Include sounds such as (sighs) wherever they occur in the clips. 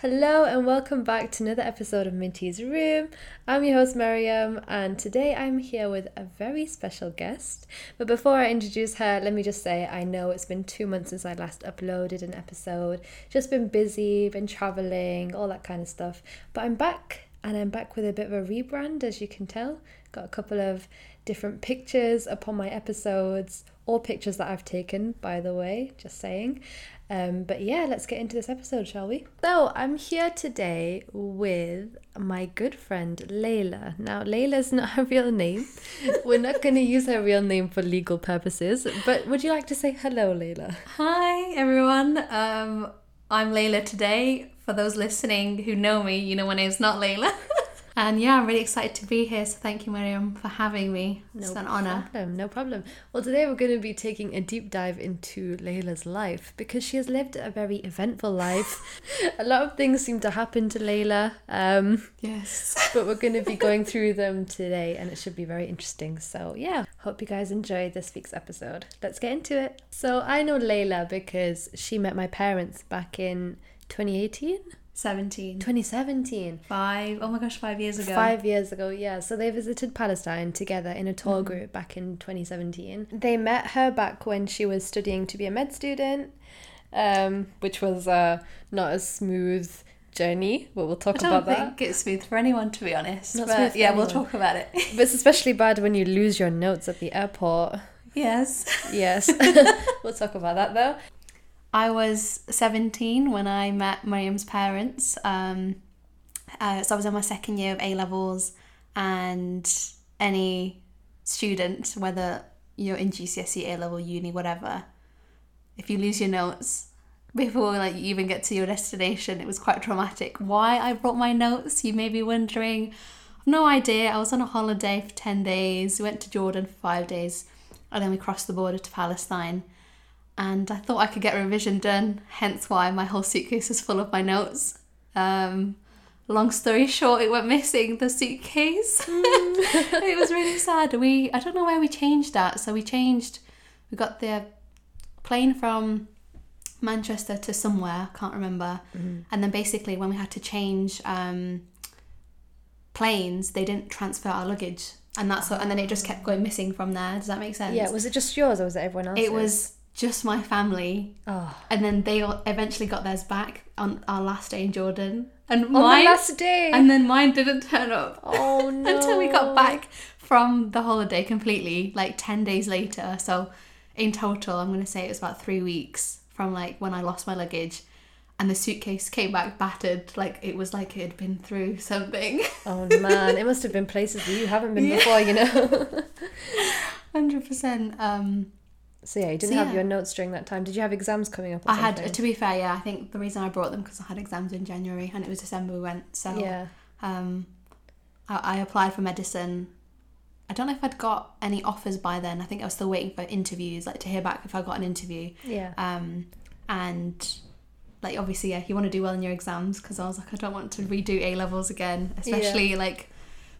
Hello and welcome back to another episode of Minty's Room. I'm your host Maryam and today I'm here with a very special guest. But before I introduce her, let me just say I know it's been 2 months since I last uploaded an episode. Just been busy, been traveling, all that kind of stuff. But I'm back and I'm back with a bit of a rebrand as you can tell. Got a couple of different pictures upon my episodes, all pictures that I've taken by the way, just saying. Um, but yeah, let's get into this episode, shall we? So, I'm here today with my good friend Layla. Now, Layla's (laughs) not her real name. We're not going to use her real name for legal purposes, but would you like to say hello, Layla? Hi, everyone. Um, I'm Layla today. For those listening who know me, you know my name's not Layla. (laughs) And yeah, I'm really excited to be here. So thank you, Maryam, for having me. No it's an honor. Problem, no problem. Well, today we're going to be taking a deep dive into Layla's life because she has lived a very eventful life. (laughs) a lot of things seem to happen to Layla. Um, yes. but we're going to be going (laughs) through them today and it should be very interesting. So, yeah, hope you guys enjoyed this week's episode. Let's get into it. So, I know Layla because she met my parents back in 2018. 17. 2017. Five. Oh my gosh, five years ago. Five years ago, yeah. So they visited Palestine together in a tour Mm-hmm. group back in 2017. They met her back when she was studying to be a med student, um, which was uh, not a smooth journey, but we'll talk about that. I don't about think that. it's smooth for anyone, to be honest. Not but yeah, we'll talk about it. (laughs) But it's especially bad when you lose your notes at the airport. yes. Yes. (laughs) (laughs) we'll talk about that though. I was 17 when I met Maryam's parents. Um, uh, so I was in my second year of A levels, and any student, whether you're in GCSE, A level, uni, whatever, if you lose your notes before like you even get to your destination, it was quite traumatic. Why I brought my notes, you may be wondering. No idea. I was on a holiday for 10 days. We went to Jordan for five days, and then we crossed the border to Palestine and I thought I could get revision done, hence why my whole suitcase is full of my notes. Um, long story (laughs) short, it went missing the suitcase. (laughs) it was really sad. We I don't know where we changed that. So we changed. We got the plane from Manchester to somewhere. Can't remember. And then basically, when we had to change um, planes, they didn't transfer our luggage, and that's what, and then it just kept going missing from there. Does that make sense? Yeah, was it just yours or was it everyone else's? It was just my family, Oh. and then they all eventually got theirs back on our last day in Jordan, and On mine, last day. and then mine didn't turn up oh (laughs) no. until we got back from the holiday completely, like ten days later. So, in total, I'm gonna say it was about three weeks from like when I lost my luggage, and the suitcase came back battered, like it was like it had been through something. Oh (laughs) man, it must have been places that you haven't been Yeah. before, you know. (laughs) Hundred percent. Um, So yeah, you didn't So, have yeah. your notes during that time. Did you have exams coming up? I had, to be fair, yeah. I think the reason I brought them because I had exams in January and it was December we went. So Yeah. Um, I, I applied for medicine. I don't know if I'd got any offers by then. I think I was still waiting for interviews, like to hear back if I got an interview. Yeah. Um, and like obviously, yeah, you want to do well in your exams because I was like, I don't want to redo A levels again, especially like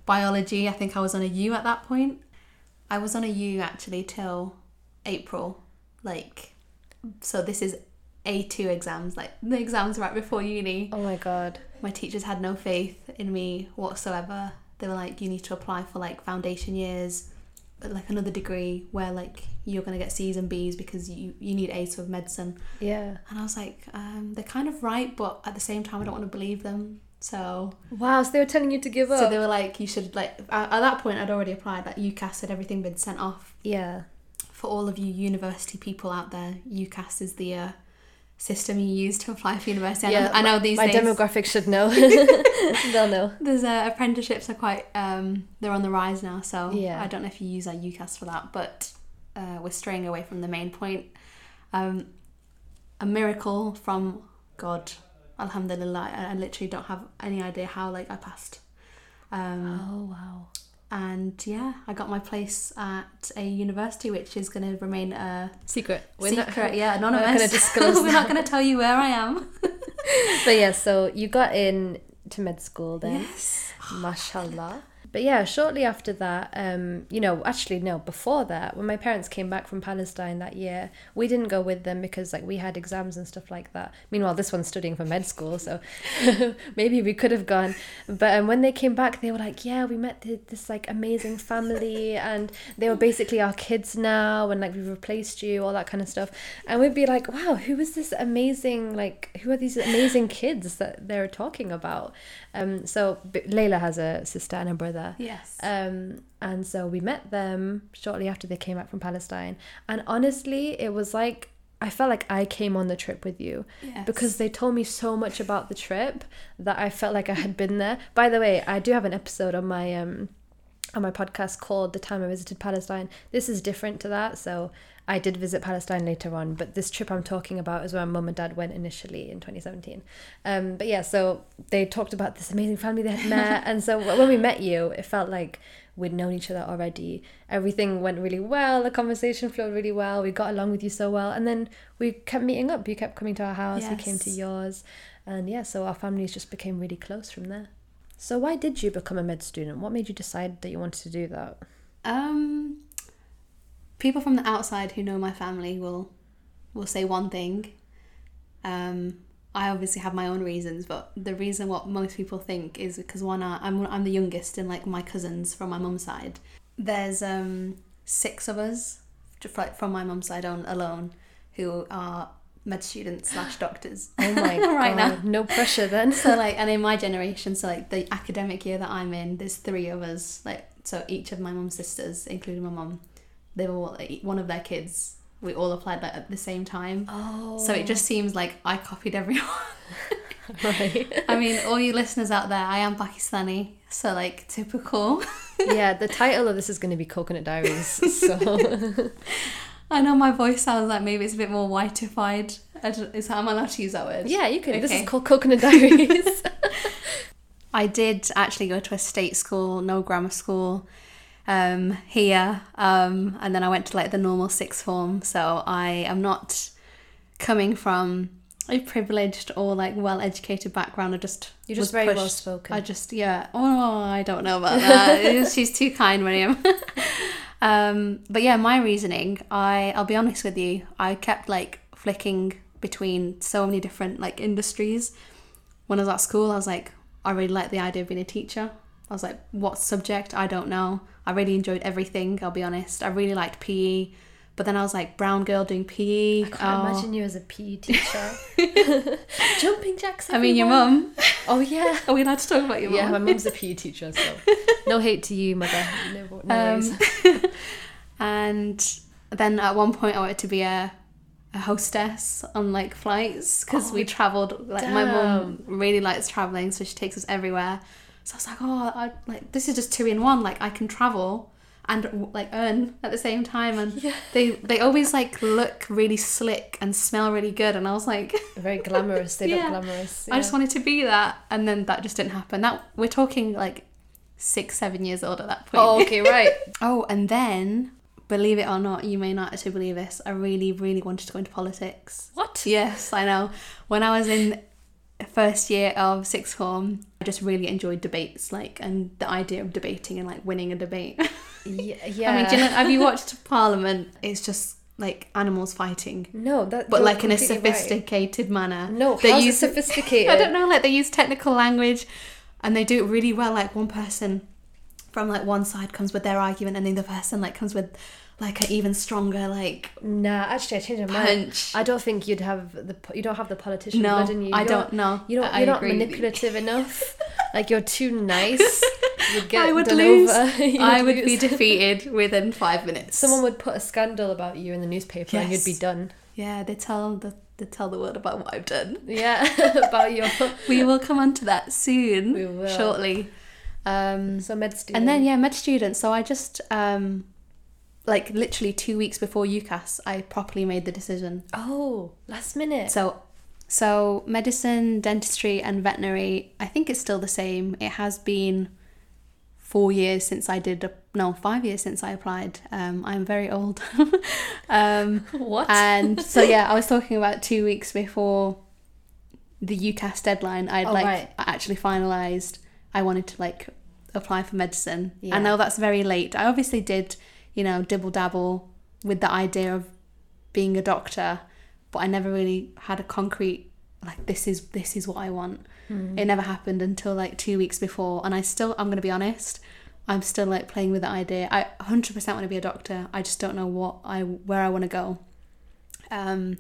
biology. I think I was on a U at that point. I was on a U actually till April, like so. This is A two exams, like the exams right before uni Oh my god. my teachers had no faith in me whatsoever. They were like, you need to apply for like foundation years, like another degree where like you're gonna get C's and B's because you you need A's for medicine. Yeah. And I was like, um, they're kind of right, but at the same time, I don't want to believe them. So, Wow. So they were telling you to give up. so they were like, you should like. At, at that point, I'd already applied. Like UCAS had everything been sent off. yeah. For all of you university people out there, UCAS is the uh, system you use to apply for university. I know, Yeah, I know these My days. demographic should know. (laughs) (laughs) They'll know. There's uh, apprenticeships are quite um, they're on the rise now, so Yeah. I don't know if you use our UCAS for that, but uh, we're straying away from the main point. Um, a miracle from God, Alhamdulillah. I, I literally don't have any idea how like I passed. Um, Oh wow. And yeah, I got my place at a university, which is going to remain a Secret. secret. yeah, anonymous. We're not gonna disclose (laughs) we're not going to tell you where I am. (laughs) But yeah, so you got in to med school then. Yes. Mashallah. But yeah, shortly after that, um, you know, actually no, before that, when my parents came back from Palestine that year, we didn't go with them because like we had exams and stuff like that. Meanwhile, this one's studying for med school, so (laughs) maybe we could have gone. But um, when they came back, they were like, "Yeah, we met th- this like amazing family, and they were basically our kids now, and like we replaced you, all that kind of stuff." And we'd be like, "Wow, who is this amazing? Like, who are these amazing kids that they're talking about?" Um, so Layla has a sister and a brother. Yes. Um, and so we met them shortly after they came back from Palestine. And honestly, it was like I felt like I came on the trip with you Yes. because they told me so much about the trip that I felt like I had been there. By the way, I do have an episode on my um on my podcast called The Time I Visited Palestine. This is different to that, so I did visit Palestine later on, but this trip I'm talking about is where mum and dad went initially in 2017. Um, but yeah, so they talked about this amazing family they had (laughs) met, and so when we met you, it felt like we'd known each other already. Everything went really well, the conversation flowed really well, we got along with you so well, and then we kept meeting up. You kept coming to our house, we came to yours, and yeah, so our families just became really close from there. So why did you become a med student? What made you decide that you wanted to do that? Um, people from the outside who know my family will will say one thing. Um, I obviously have my own reasons, but the reason what most people think is because one, I'm I'm the youngest in like my cousins from my mum's side. There's um six of us, just like from my mum's side on alone, who are med students slash (laughs) doctors. Oh my (laughs) Right now. no pressure then. so like and in my generation so like the academic year that i'm in there's three of us like so each of my mum's sisters including my mum they were all, one of their kids we all applied like at the same time Oh, so it just oh. seems like i copied everyone (laughs) right. i mean all you listeners out there i am pakistani so like typical (laughs) yeah, the title of this is going to be Coconut Diaries. So (laughs) i know my voice sounds like maybe it's a bit more whiteified I don't- is am i allowed to use that word yeah, you can. This is called Coconut Diaries. I did actually go to a state school, no grammar school um, here. Um, and then I went to like the normal sixth form. So I am not coming from a privileged or like well educated background. I just You're just very pushed- well-spoken. I just yeah. Oh, I don't know about (laughs) that. She's too kind, William. (laughs) um, but yeah, my reasoning. I I'll be honest with you. I kept like flicking between so many different like industries. When I was at school, I was like, I really like the idea of being a teacher. I was like, what subject? I don't know. I really enjoyed everything. I'll be honest. I really liked PE. But then I was like, brown girl doing PE. I can't Oh. imagine you as a PE teacher. (laughs) Jumping jacks. I mean, your mum. Oh yeah. (laughs) Are we allowed to talk about your mum? Yeah, my mum's a PE teacher, so no hate to you, mother. No, no. Um, (laughs) and then at one point I wanted to be a, a hostess on like flights because Oh, we traveled. Like my mum really likes traveling, so she takes us everywhere. So I was like, oh, I, like this is just two in one. Like I can travel and like earn at the same time, and Yeah. they they always like look really slick and smell really good. And I was like, (laughs) Very glamorous. They Yeah. look glamorous. I just wanted to be that, and then that just didn't happen. That we're talking like six, seven years old at that point. Oh, okay, right. (laughs) Oh, and then, believe it or not, you may not actually believe this, I really, really wanted to go into politics. What? Yes, I know. When I was in first year of sixth form, I just really enjoyed debates, like, and the idea of debating and like winning a debate. (laughs) Yeah. yeah. I mean, do you know, have you watched (laughs) Parliament? It's just like animals fighting, no, that. but like in a completely right. sophisticated manner. No, They how's it use- (laughs) sophisticated? I don't know, like they use technical language and they do it really well. Like one person from like one side comes with their argument and the other person like comes with like an even stronger like Nah, actually, I changed my mind. punch. I don't think you'd have the you don't have the politician No, blood in you. I You're- don't know. You don't. I You're not you. manipulative enough. Like you're too nice. (laughs) You'd get I would lose. over. (laughs) I would be (laughs) defeated within five minutes. Someone would put a scandal about you in the newspaper, and you'd be done. Yeah, they tell the they tell the world about what I've done. Yeah, about your. We will come on to that soon. We will. shortly. Um, So med student. and then yeah, med student. So I just um, like literally two weeks before UCAS, I properly made the decision. Oh, last minute. So, so medicine, dentistry, and veterinary. I think it's still the same. It has been four years since I did. A, no, five years since I applied. Um, I'm very old. (laughs) um, what? and (laughs) so yeah, I was talking about two weeks before the UCAS deadline. I'd Oh, like right. Actually finalized. I wanted to like apply for medicine. Yeah. I know that's very late. I obviously did, you know, dibble dabble with the idea of being a doctor, but I never really had a concrete like this is this is what I want. Hmm. It never happened until like two weeks before, and I still I'm gonna be honest. I'm still like playing with the idea. I 100% want to be a doctor. I just don't know what I where I want to go. Um,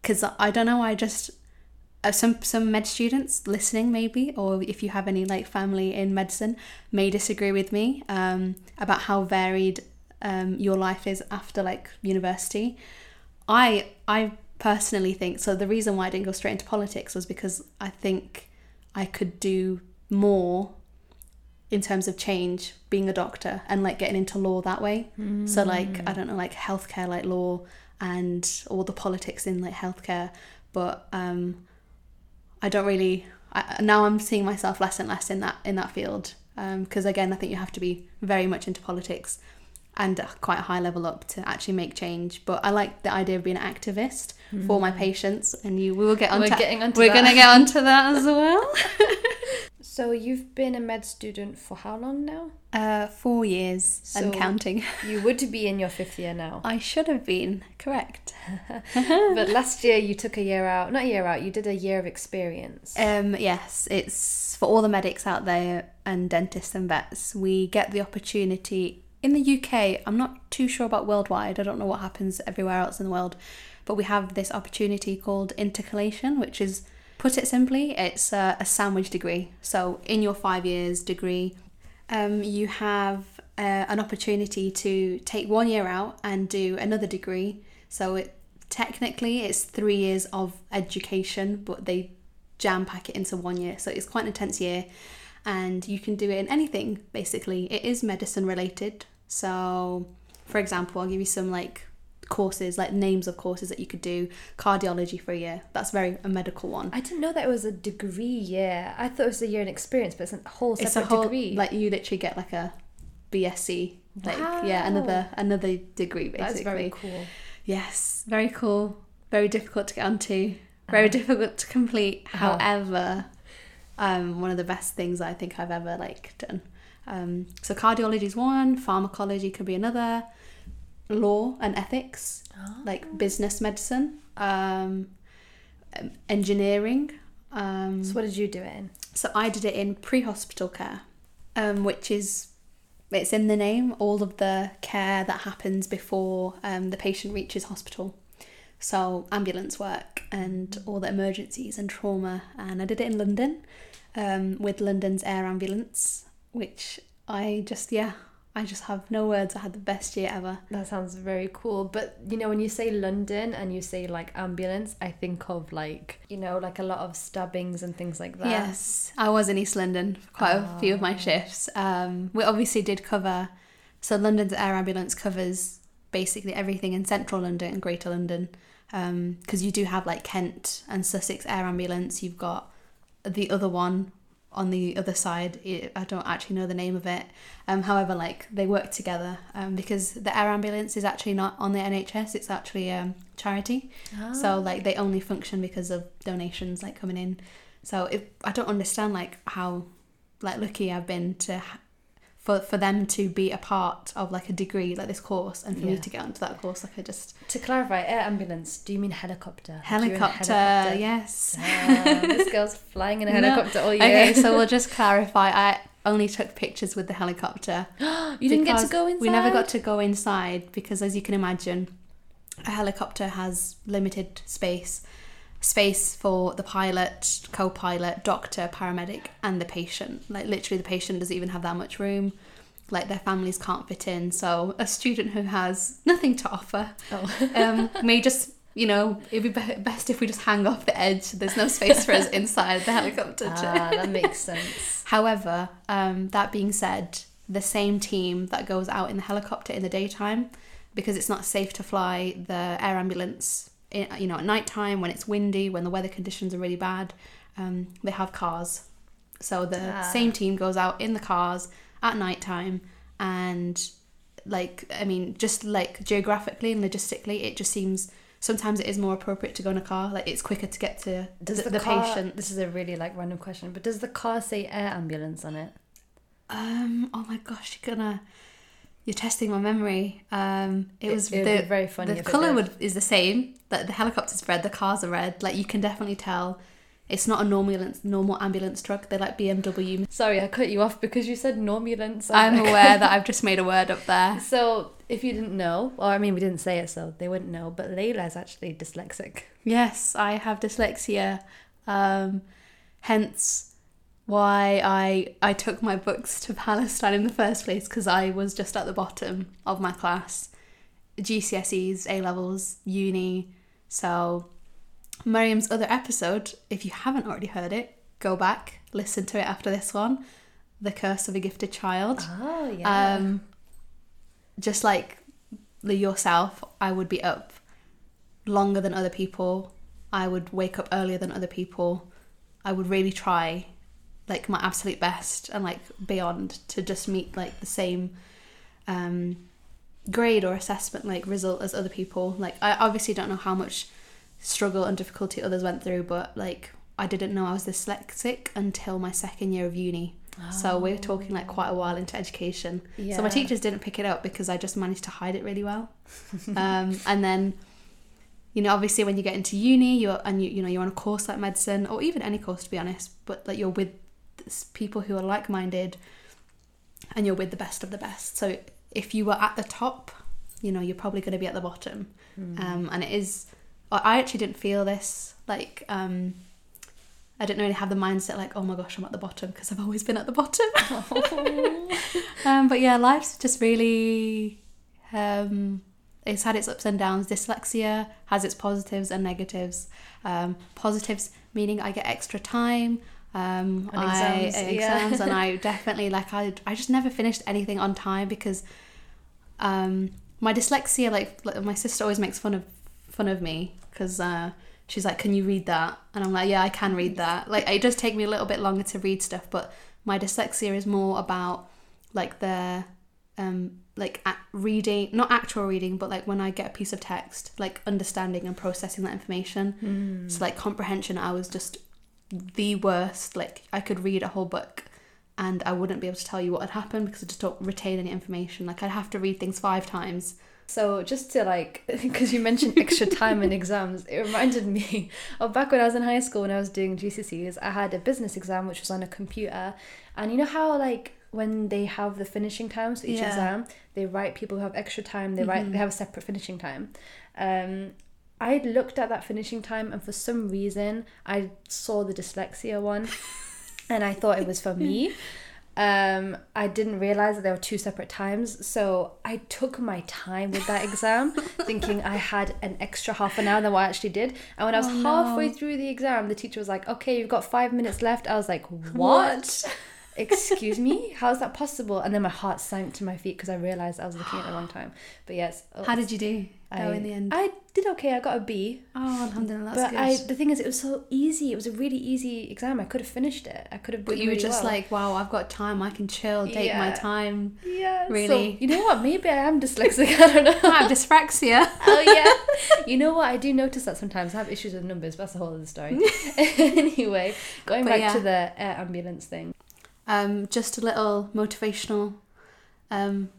because I don't know. I just uh, some some med students listening maybe, or if you have any like family in medicine, may disagree with me um, about how varied um, your life is after like university. I I personally think so. The reason why I didn't go straight into politics was because I think I could do more in terms of change being a doctor and like getting into law that way. So like I don't know like healthcare like law and all the politics in like healthcare, but um I don't really I, now I'm seeing myself less and less in that in that field because again I think you have to be very much into politics and quite a high level up to actually make change. But I like the idea of being an activist for my patients, and you we will get We're getting onto we're that. gonna get onto that as well. (laughs) (laughs) So you've been a med student for how long now? Uh, four years So- and counting. You would be in your fifth year now. I should have been correct. (laughs) but last year you took a year out. Not a year out. You did a year of experience. Um, yes, it's for all the medics out there and dentists and vets. We get the opportunity in the UK. I'm not too sure about worldwide. I don't know what happens everywhere else in the world, but we have this opportunity called intercalation, which is, put it simply, it's a, a sandwich degree. So in your five years degree, um, you have uh, an opportunity to take one year out and do another degree. So it technically it's three years of education, but they jam pack it into one year. So it's quite an intense year, and you can do it in anything basically. It is medicine related. So, for example, I'll give you some like courses, like names of courses that you could do. Cardiology for a year. That's very a medical one. I didn't know that it was a degree year. I thought it was a year in experience, but it's a whole separate it's a whole degree. like you literally get like a BSc, like yeah, another another degree basically. That's very cool. Yes, very cool. Very difficult to get onto. Very difficult to complete. Uh-huh. However, um, one of the best things I think I've ever like done. Um, so cardiology is one. Pharmacology could be another. Law and ethics, like business medicine, um, um, engineering. Um, So what did you do it in? so I did it in pre-hospital care, um, which is it's in the name. All of the care that happens before um, the patient reaches hospital. So ambulance work and all the emergencies and trauma. And I did it in London um, with London's Air Ambulance, which I just yeah I just have no words. I had the best year ever. That sounds very cool. But you know, when you say London and you say like ambulance, I think of like you know, like a lot of stabbings and things like that. Yes, I was in East London for quite a few of my shifts. Um, we obviously did cover, so London's air ambulance covers basically everything in central London and Greater London, because you do have like Kent and Sussex air ambulance. You've got the other one on the other side. I don't actually know the name of it. Um, however, like they work together um, because the air ambulance is actually not on the NHS. It's actually um, charity. So like they only function because of donations like coming in. So if I don't understand like how like lucky I've been to for for them to be a part of like a degree like this course and for me to get onto that course like I just To clarify, air ambulance. Do you mean helicopter? Do you mean helicopter, helicopter? yes. Damn, this (laughs) girl's flying in a No. helicopter all year. Okay, so we'll (laughs) just clarify. I only took pictures with the helicopter. (gasps) you didn't get to go inside. We never got to go inside because, as you can imagine, a helicopter has limited space. Space for the pilot, co pilot, doctor, paramedic, and the patient. Like, literally, the patient doesn't even have that much room. Like, their families can't fit in. So, a student who has nothing to offer Oh. um, may just, you know, it'd be, be- best if we just hang off the edge. There's no space for us (laughs) inside the helicopter. ah, (laughs) that makes sense. However, um, that being said, the same team that goes out in the helicopter in the daytime, because it's not safe to fly the air ambulance, you know, at night time when it's windy, when the weather conditions are really bad, um, they have cars. So the Ah. same team goes out in the cars at night time, and like I mean, just like geographically and logistically, it just seems sometimes it is more appropriate to go in a car. Like it's quicker to get to Does the, the, the car, patient. This is a really like random question, but does the car say air ambulance on it? Um. Oh my gosh, you're gonna. You're testing my memory. Um. It, It- was the very funny The color would is the same. Like the helicopter's are red, the cars are red. Like you can definitely tell. It's not a normal ambulance, normal ambulance truck. They're like BMW. Sorry, I cut you off because you said normulence. I'm (laughs) aware that I've just made a word up there. So, if you didn't know, or I mean, we didn't say it, so they wouldn't know, but Layla is actually dyslexic. Yes, I have dyslexia. Um, hence why I I took my books to Palestine in the first place because I was just at the bottom of my class. GCSEs, A levels, uni. So Maryam's other episode, if you haven't already heard it, go back, listen to it after this one. The Curse of a Gifted Child. Oh, yeah. Um, just like the yourself, I would be up longer than other people. I would wake up earlier than other people. I would really try like my absolute best and like beyond to just meet like the same um grade or assessment like result as other people. Like I obviously don't know how much struggle and difficulty others went through, but like I didn't know I was dyslexic until my second year of uni. So we're talking like quite a while into education. So my teachers didn't pick it up because I just managed to hide it really well. um, (laughs) and then, you know, obviously when you get into uni, you're and you you know you're on a course like medicine or even any course to be honest, but like you're with people who are like minded, and you're with the best of the best. So if you were at the top, you know you're probably going to be at the bottom. Um, and it is. I I actually didn't feel this like. Um, I didn't really have the mindset like, oh my gosh, I'm at the bottom because I've always been at the bottom. (laughs) um, but yeah, life's just really, um, it's had its ups and downs. Dyslexia has its positives and negatives. Um, positives meaning I get extra time. Um, On I, exams, yeah. exams and I (laughs) definitely like I I just never finished anything on time because um, my dyslexia like, like my sister always makes fun of fun of me because uh, she's like can you read that? And i'm like yeah i can read that. Like it does take me a little bit longer to read stuff but my dyslexia is more about like the um like reading not actual reading but like when i get a piece of text like understanding and processing that information. So like comprehension i was just the worst like i could read a whole book and i wouldn't be able to tell you what had happened because i just don't retain any information like i'd have to read things five times So just to like, (laughs) because you mentioned extra time in exams, it reminded me of back when I was in high school when I was doing GCSEs. I had a business exam which was on a computer, and you know how like when they have the finishing times for each Yeah. exam, they write people who have extra time. They write Mhm. they have a separate finishing time. Um, I looked at that finishing time, and for some reason, I saw the dyslexia one, (laughs) and I thought it was for me. Um, I didn't realize that there were two separate times, so I took my time with that exam, (laughs) thinking I had an extra half an hour than what I actually did. And when I was Oh, halfway no. through the exam, the teacher was like, "Okay, you've got five minutes left." I was like, (laughs) "What? Excuse me? How is that possible?" And then my heart sank to my feet because I realized I was looking at the wrong time. But yes, how did you do I, go in the end I did okay. I got a B. oh alhamdulillah that's but good I, the thing is, it was so easy. It was a really easy exam. I could have finished it. I could have. But you were just well. like, wow, I've got time. I can chill, take my time. Yeah. Really? So, you know what? Maybe I am (laughs) dyslexic. I don't know. I have dyspraxia. (laughs) oh yeah. (laughs) You know what? I do notice that sometimes I have issues with numbers. But that's the whole other story. anyway, going But back yeah. to the air ambulance thing. Um, just a little motivational, um,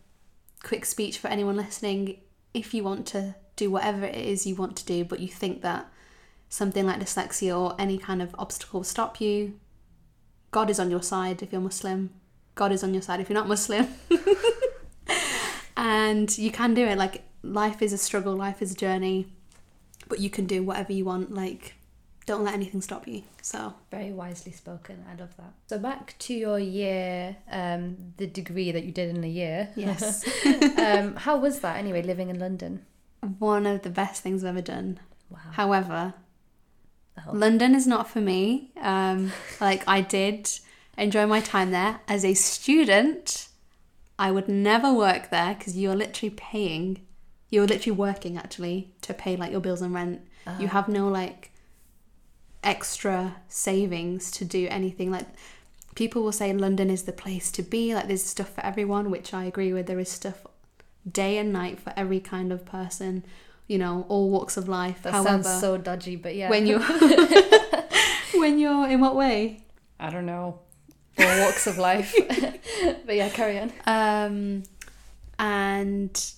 quick speech for anyone listening. If you want to do whatever it is you want to do, but you think that something like dyslexia or any kind of obstacle will stop you, God is on your side if you're Muslim. God is on your side if you're not Muslim. (laughs) and you can do it. Like, life is a struggle, life is a journey, but you can do whatever you want. Like, don't let anything stop you. So, Very wisely spoken. I love that. So back to your year, um, the degree that you did in a year. yes. (laughs) um, how was that anyway? Living in London. one of the best things I've ever done. Wow. However, Oh. London is not for me. Um, like I did enjoy my time there as a student. I would never work there because you're literally paying. You're literally working actually to pay like your bills and rent. You have no like extra savings to do anything like people will say London is the place to be like there's stuff for everyone which I agree with there is stuff day and night for every kind of person you know all walks of life That however sounds so dodgy, but yeah. when you (laughs) when you're in what way I don't know. all walks of life. (laughs) but yeah, carry on. Um, and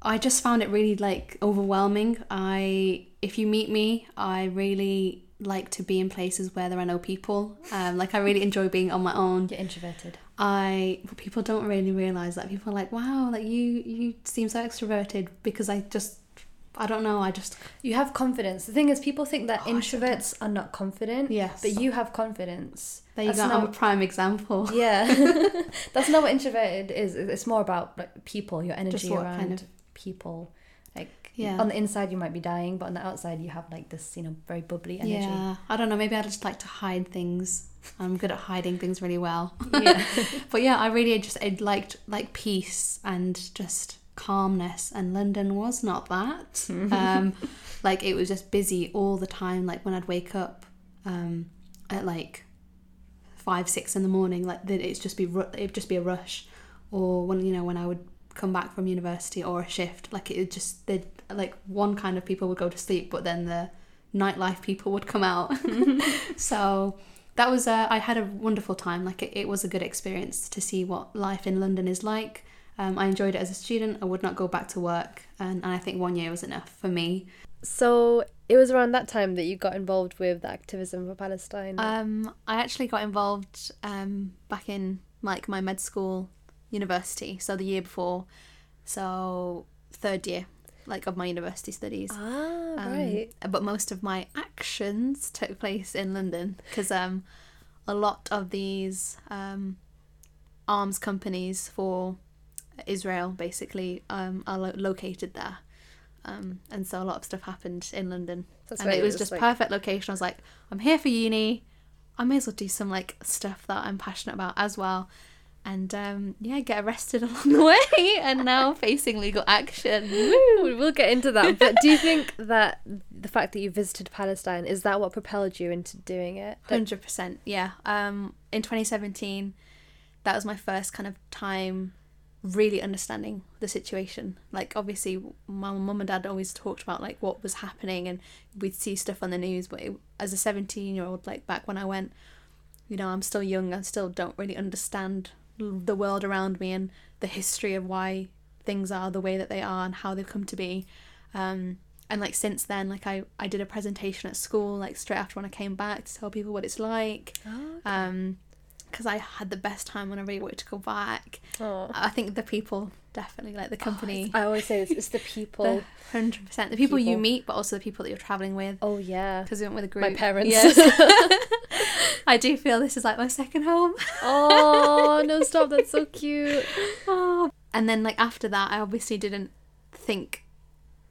I just found it really like overwhelming. I, if you meet me, I really like to be in places where there are no people. Um, like I really enjoy being on my own. You're introverted. I people don't really realize that. People are like, "Wow, like you you seem so extroverted." Because I just I don't know. I just You have confidence. The thing is, people think that Oh, introverts are not confident. Yes. But you have confidence. there you That's go. I'm a prime example. (laughs) Yeah. (laughs) That's not what introverted is. It's more about like people, your energy around kind of- people. Yeah. on the inside you might be dying, but on the outside you have like this, you know, very bubbly energy. Yeah, I don't know. Maybe I just like to hide things. I'm good at hiding things really well. Yeah. (laughs) But yeah, I really just I liked like peace and just calmness, and London was not that. (laughs) um, like it was just busy all the time. Like when I'd wake up um, at like five, six in the morning, like it's just be ru- it'd just be a rush. Or when you know when I would come back from university or a shift, like it would just they like one kind of people would go to sleep, but then the nightlife people would come out. (laughs) (laughs) so that was uh, I had a wonderful time. Like it, it was a good experience to see what life in London is like. Um, I enjoyed it as a student. I would not go back to work, and, and I think one year was enough for me. So it was around that time that you got involved with the activism for Palestine. Um, I actually got involved um, back in like my med school university, so the year before, so third year, like of my university studies. ah, Um, right. But most of my actions took place in London because um, a lot of these um, arms companies for Israel basically um, are lo- located there. Um, and so a lot of stuff happened in London. That's and right, it it was was just like- perfect location. I was like, I'm here for uni. I may as well do some like stuff that I'm passionate about as well. And um, yeah, get arrested (laughs) along the way and now (laughs) facing legal action. Woo! We'll get into that. But do you think that the fact that you visited Palestine is that what propelled you into doing it? Hundred percent, yeah. Um, in 2017, that was my first kind of time really understanding the situation. Like, obviously, my mum and dad always talked about like what was happening, and we'd see stuff on the news. But it, as a 17 year old, like back when I went, you know, I'm still young. I still don't really understand the world around me and the history of why things are the way that they are and how they've come to be. Um, and like since then, like I, I did a presentation at school, like straight after when I came back to tell people what it's like. Oh, Um, because I had the best time when I really wanted to go back. oh. I think the people definitely like the company. I always say it's, it's the (laughs) people. Hundred percent, the people, you meet, but also the people that you're traveling with. oh yeah. Because we went with a group. My parents. Yes. (laughs) (laughs) I do feel this is like my second home. oh no! (laughs) Stop. That's so cute. Oh. And then like after that, I obviously didn't think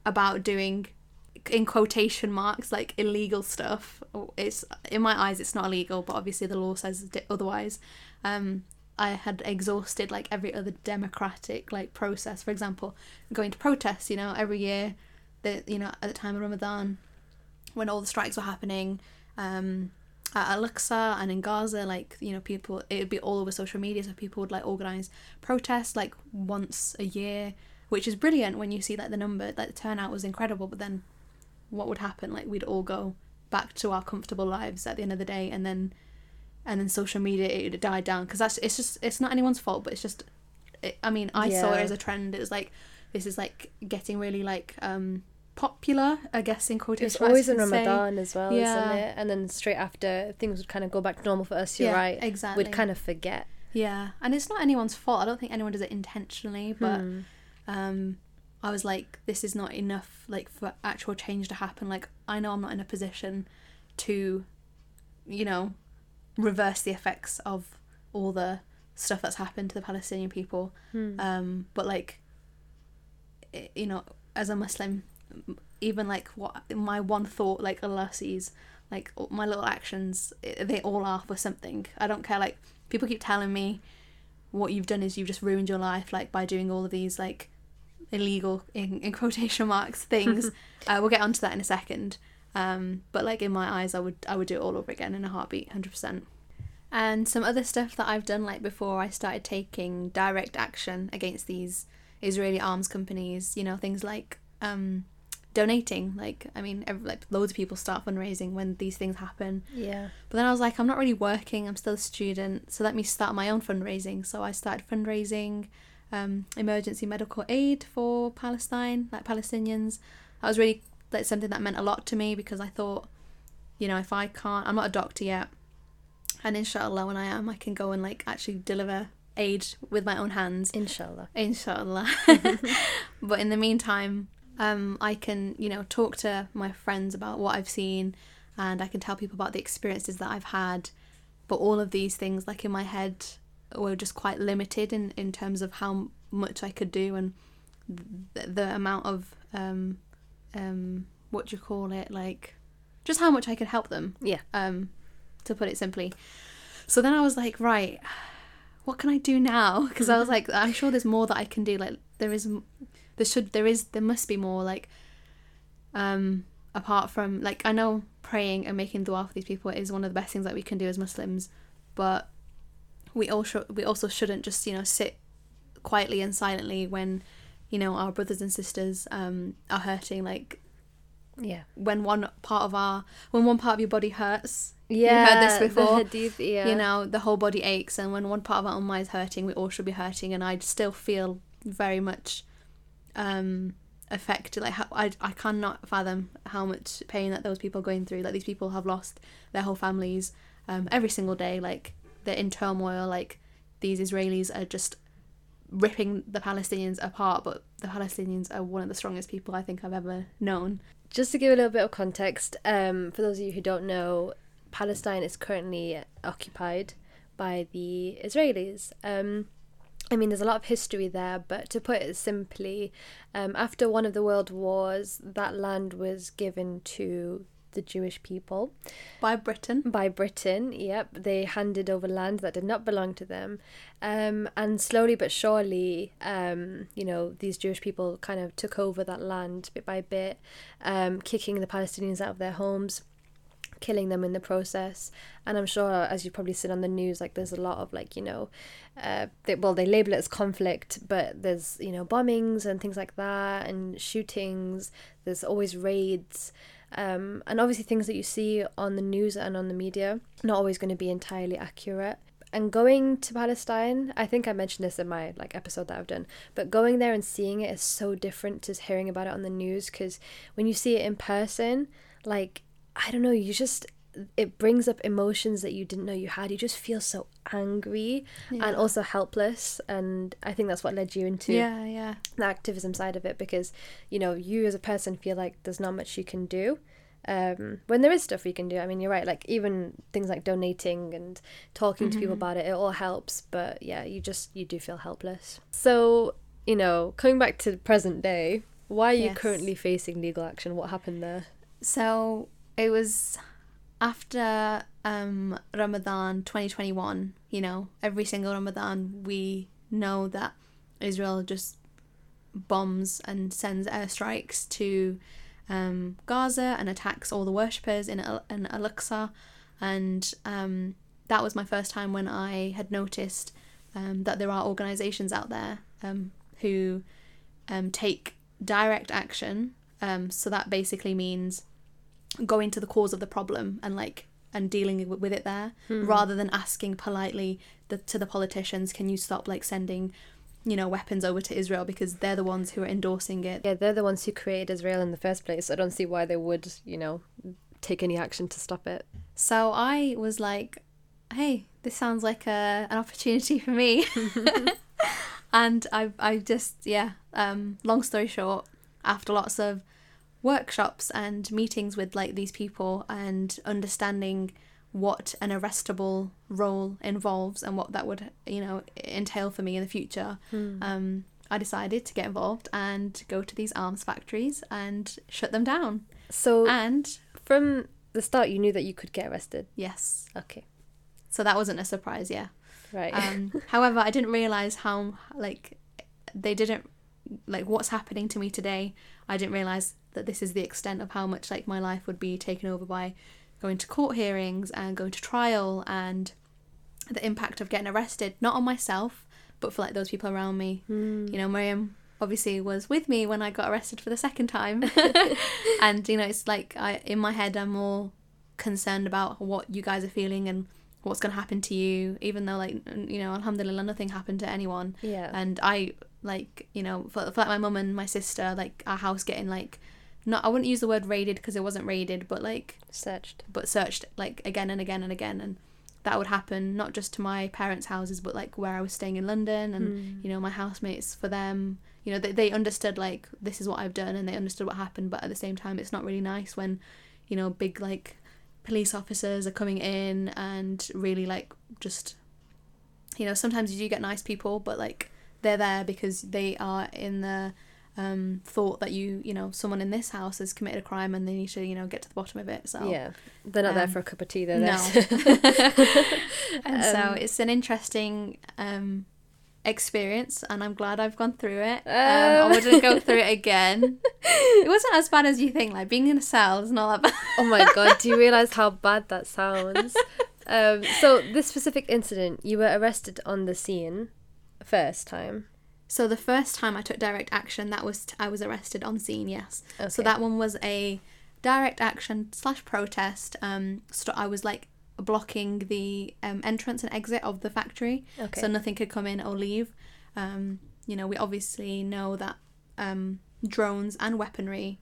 about doing in quotation marks like illegal stuff. It's in my eyes, it's not illegal, but obviously the law says otherwise. Um, I had exhausted like every other democratic like process. For example, going to protests. You know, every year, the you know at the time of Ramadan, when all the strikes were happening. Um, at Al-Aqsa and in Gaza, like you know, people it would be all over social media, so people would like organize protests like once a year, which is brilliant when you see like the number, like the turnout was incredible. But then, what would happen? Like we'd all go back to our comfortable lives at the end of the day, and then, and then social media it died down because that's it's just it's not anyone's fault, but it's just, it, I mean, I saw it as a trend. It was like this is like getting really like um popular, I guess in It quotation was always in say. Ramadan as well, Yeah. isn't it? And then straight after things would kind of go back to normal for us. You're Yeah, right. exactly. We'd kind of forget. Yeah, and it's not anyone's fault. I don't think anyone does it intentionally, but Hmm. um, I was like, this is not enough, like for actual change to happen. Like I know I'm not in a position to, you know, reverse the effects of all the stuff that's happened to the Palestinian people. Hmm. Um, but like, i- you know, as a Muslim, even like what my one thought, like Allah sees, like my little actions, they all are for something. I don't care. Like people keep telling me, what you've done is you've just ruined your life, like by doing all of these like illegal in, in quotation (laughs) marks things. (laughs) uh, we'll get onto that in a second. Um, but like in my eyes, I would I would do it all over again in a heartbeat, hundred percent. And some other stuff that I've done, like before I started taking direct action against these Israeli arms companies, you know, things like um, donating. Like, I mean, every, like loads of people start fundraising when these things happen. Yeah. But then I was like, I'm not really working. I'm still a student, so let me start my own fundraising. So I started fundraising um, emergency medical aid for Palestine, like Palestinians. That was really like something that meant a lot to me because I thought, you know, if I can't, I'm not a doctor yet, and inshallah, when I am, I can go and like actually deliver aid with my own hands. Inshallah. Inshallah. (laughs) (laughs) but in the meantime, um, I can, you know, talk to my friends about what I've seen and I can tell people about the experiences that I've had. But all of these things, like in my head, were just quite limited in, in terms of how much I could do and the, the amount of, um, um, what do you call it? Like, just how much I could help them. Yeah. Um, to put it simply. So then I was like, right, what can I do now? (laughs) Because I was like, I'm sure there's more that I can do. Like, there is there should there is there must be more like um apart from like I know praying and making dua for these people is one of the best things that we can do as Muslims, but we also we also shouldn't just you know sit quietly and silently when you know our brothers and sisters um are hurting like Yeah. when one part of our when one part of your body hurts Yeah. heard this before? hadith, yeah. you know the whole body aches and when one part of our ummah is hurting we all should be hurting and i still feel very much um affected like how, I, I cannot fathom how much pain that those people are going through like these people have lost their whole families um every single day like they're in turmoil like these israelis are just ripping the palestinians apart but the palestinians are one of the strongest people i think i've ever known Just to give a little bit of context, um, for those of you who don't know, Palestine is currently occupied by the Israelis. Um, I mean, there's a lot of history there, but to put it simply, um, after one of the world wars, that land was given to the Jewish people. By britain? By Britain. Yep, they handed over land that did not belong to them, um, and slowly but surely, um, you know, these Jewish people kind of took over that land bit by bit, um, kicking the Palestinians out of their homes, killing them in the process. And I'm sure, as you've probably seen on the news, like there's a lot of like you know, uh, they, well they label it as conflict, but there's you know bombings and things like that, and shootings. There's always raids. Um, and obviously things that you see on the news and on the media not always going to be entirely accurate and going to palestine i think i mentioned this in my like episode that i've done but going there and seeing it is so different to hearing about it on the news because when you see it in person like i don't know you just it brings up emotions that you didn't know you had. You just feel so angry and also helpless and i think that's what led you into yeah yeah. the activism side of it because you know you as a person feel like there's not much you can do um, when there is stuff you can do. I mean you're right like even things like donating and talking to people about it it all helps but yeah you just you do feel helpless. So you know coming back to the present day why are you currently facing legal action? What happened there? So it was after um, Ramadan 2021, you know, every single Ramadan we know that Israel just bombs and sends airstrikes to um, Gaza and attacks all the worshippers in, in Al-Aqsa. And um, that was my first time when I had noticed um, that there are organizations out there um, who um, take direct action. So that basically means going to the cause of the problem and like and dealing with, it there rather than asking politely the, to the politicians can you stop like sending you know weapons over to Israel? because they're the ones who are endorsing it. Yeah they're the ones who created israel in the first place. I don't see why they would you know take any action to stop it. So I was like hey this sounds like a, an opportunity for me. (laughs) (laughs) And I I just yeah um long story short after lots of workshops and meetings with like these people and understanding what an arrestable role involves and what that would you know entail for me in the future um I decided to get involved and go to these arms factories and shut them down. So and from the start you knew that you could get arrested? Yes. Okay. So that wasn't a surprise yeah. Right. Um, (laughs) however i didn't realize how like they didn't like what's happening to me today. I didn't realize that this is the extent of how much like my life would be taken over by going to court hearings and going to trial and the impact of getting arrested not on myself but for like those people around me hmm. you know maryam obviously was with me when I got arrested for the second time. (laughs) and you know, it's like I in my head I'm more concerned about what you guys are feeling and what's going to happen to you even though like you know alhamdulillah nothing happened to anyone Yeah. and i like you know for, for like my mum and my sister like our house getting like not i wouldn't use the word raided because it wasn't raided but like Searched. but searched like again and again and again and that would happen not just to my parents houses but like where i was staying in london and Mm. you know my housemates for them you know they, they understood like this is what i've done and they understood what happened but at the same time it's not really nice when you know big like police officers are coming in and really like just you know sometimes you do get nice people but like they're there because they are in the um, thought that you you know someone in this house has committed a crime and they need to you know get to the bottom of it so Yeah. They're not there um, for a cup of tea. They're no. (laughs) there. (laughs) and so Um, it's an interesting um, experience, and I'm glad I've gone through it. Um. I wouldn't go through it again. (laughs) it wasn't as bad as you think. Like being in a cell is not that bad. oh my god! Do you realize how bad that sounds? Um, so this specific incident, you were arrested on the scene, first time. So the first time I took direct action, that was I was arrested on scene. Yes. So that one was a direct action slash protest. Um, so I was like blocking the um, entrance and exit of the factory. Okay. so nothing could come in or leave. Um, you know, we obviously know that um, drones and weaponry,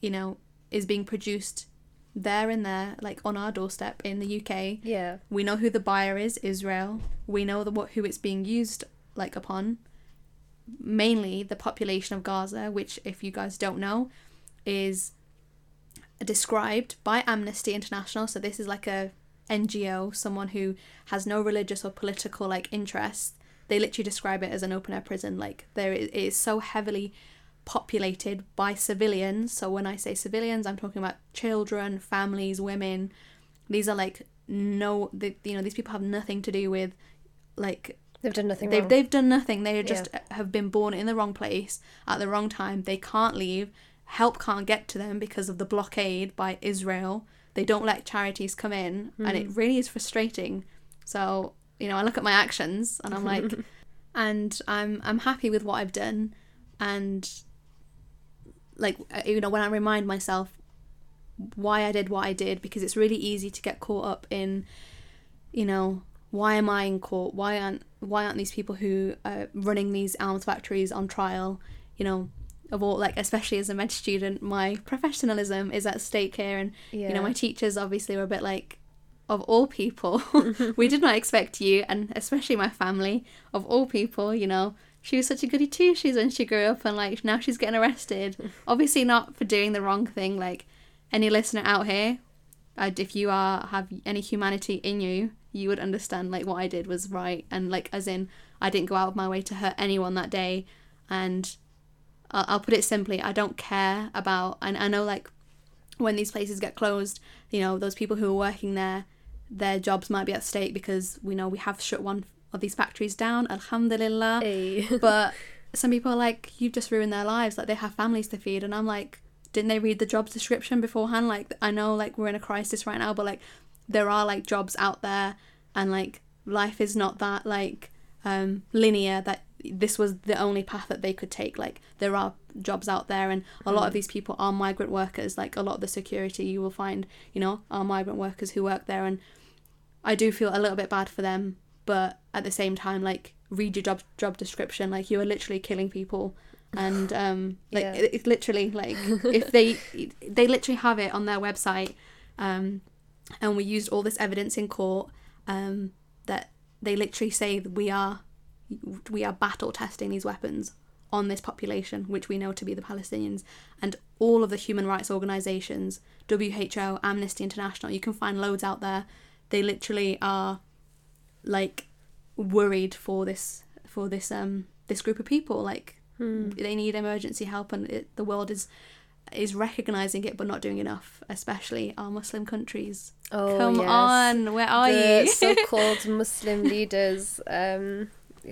you know, is being produced there and there, like on our doorstep in the UK. yeah. We know who the buyer is, Israel. We know the, what who it's being used like upon. Mainly the population of Gaza, which, if you guys don't know, is described by Amnesty International. So this is like a NGO, someone who has no religious or political like interest. They literally describe it as an open air prison. Like there is, it is so heavily populated by civilians. So when I say civilians, I'm talking about children, families, women. These are like no, the, you know, these people have nothing to do with like They've done nothing they've wrong. they've done nothing. They just have been born in the wrong place at the wrong time. They can't leave. Help can't get to them because of the blockade by Israel. They don't let charities come in, and it really is frustrating. So you know, I look at my actions and I'm like, (laughs) and I'm I'm happy with what I've done, and like uh, you know when I remind myself why I did what I did because it's really easy to get caught up in you know why am I in court? Why aren't why aren't these people who are running these arms factories on trial? You know of all like especially as a med student my professionalism is at stake here. And you know my teachers obviously were a bit like of all people (laughs) (laughs) we did not expect you and especially my family of all people you know she was such a goody two shoes when she grew up and like now she's getting arrested. (laughs) Obviously not for doing the wrong thing like any listener out here I'd, if you are have any humanity in you you would understand like what i did was right and like as in i didn't go out of my way to hurt anyone that day and i'll, I'll put it simply i don't care about and i know like when these places get closed you know those people who are working there their jobs might be at stake because we know we have shut one of these factories down alhamdulillah Hey. (laughs) but some people are like you've just ruined their lives like they have families to feed and i'm like didn't they read the job description beforehand like i know like we're in a crisis right now but like there are like jobs out there and like life is not that like um linear that this was the only path that they could take like there are jobs out there and a lot of these people are migrant workers like a lot of the security you will find you know are migrant workers who work there and I do feel a little bit bad for them, but at the same time, like read your job job description. Like you are literally killing people, and (sighs) um, like Yeah. it, it's literally like if they they literally have it on their website, um, and we used all this evidence in court, um, that they literally say that we are we are battle testing these weapons on this population, which we know to be the Palestinians, and all of the human rights organizations, WHO, Amnesty International, you can find loads out there. They literally are like worried for this for this um this group of people. Like they need emergency help, and it, the world is is recognizing it but not doing enough, especially our Muslim countries. Oh, Come yes. on, where are the you? (laughs) so-called Muslim leaders. Um,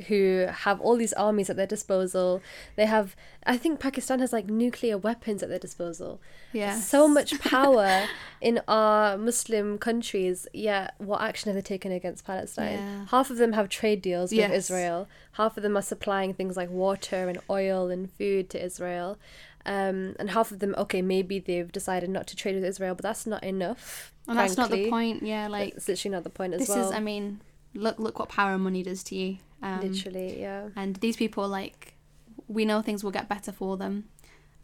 who have all these armies at their disposal. They have, I think Pakistan has like nuclear weapons at their disposal. Yeah. So much (laughs) power in our Muslim countries, yet what action have they taken against Palestine? Yeah. Half of them have trade deals with Yes. Israel, half of them are supplying things like water and oil and food to Israel. Um, and half of them, okay, maybe they've decided not to trade with Israel, but that's not enough. And that's not the point. Yeah, like It's literally not the point as this well. is. I mean, look look what power and money does to you. Um, literally, yeah. And these people, like, we know things will get better for them,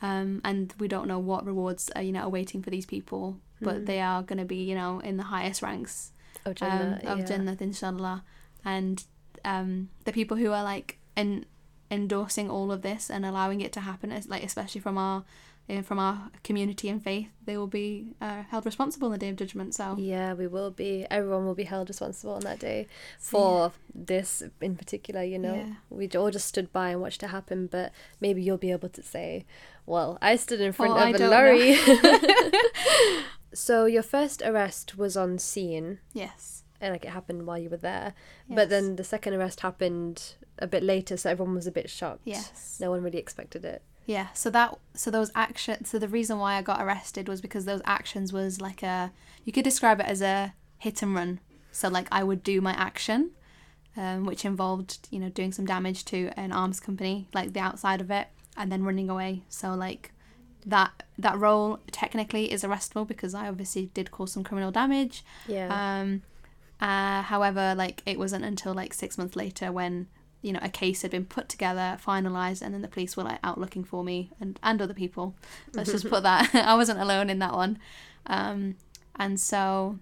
um, and we don't know what rewards are, you know, are waiting for these people, but Mhm. they are going to be, you know, in the highest ranks Of um, Jannah, of yeah. Jannah, inshallah. And um, the people who are like en- endorsing all of this and allowing it to happen, like especially from our uh, from our community and faith, they will be uh, held responsible on the day of judgment. So Yeah, we will be. Everyone will be held responsible on that day for this in particular. You know, Yeah. we all just stood by and watched it happen. But maybe you'll be able to say, "Well, I stood in front Well, of a lorry." (laughs) so your first arrest was on scene, yes, and like it happened while you were there. Yes. But then the second arrest happened a bit later, so everyone was a bit shocked. yes. No one really expected it. Yeah, so that so those actions so the reason why I got arrested was because those actions was like a you could describe it as a hit and run. So like I would do my action, um, which involved you know doing some damage to an arms company, like the outside of it, and then running away. So like that that role technically is arrestable because I obviously did cause some criminal damage. Yeah. Um, uh, however, like it wasn't until like six months later when you know a case had been put together, finalized, and then the police were like out looking for me and and other people. Let's just put that. (laughs) I wasn't alone in that one. Um, and so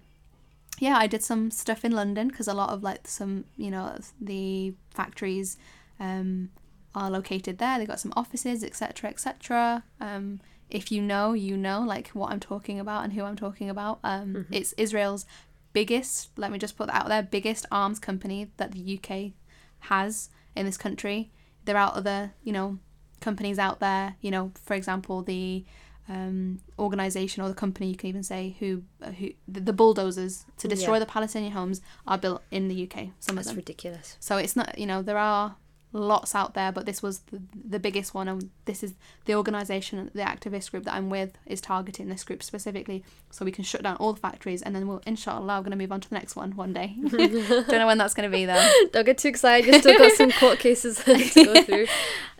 yeah, I did some stuff in London because a lot of like some you know the factories um, are located there. they've got some offices, etc., etc. Um, if you know, you know, like what I'm talking about and who I'm talking about. Um, It's Israel's biggest. Let me just put that out there. Biggest arms company that the UK has in this country. There are other, you know, companies out there. You know, for example, the um, organization or the company you can even say who uh, who the, the bulldozers to destroy Yeah. the Palestinian homes are built in the UK. Some of them. ridiculous. So it's not, you know, there are lots out there, but this was the, the biggest one, and this is the organisation, the activist group that I'm with is targeting this group specifically, so we can shut down all the factories, and then we'll, inshallah, we're going to move on to the next one one day. (laughs) Don't know when that's going to be though. (laughs) Don't get too excited. You've still got some (laughs) court cases to go through.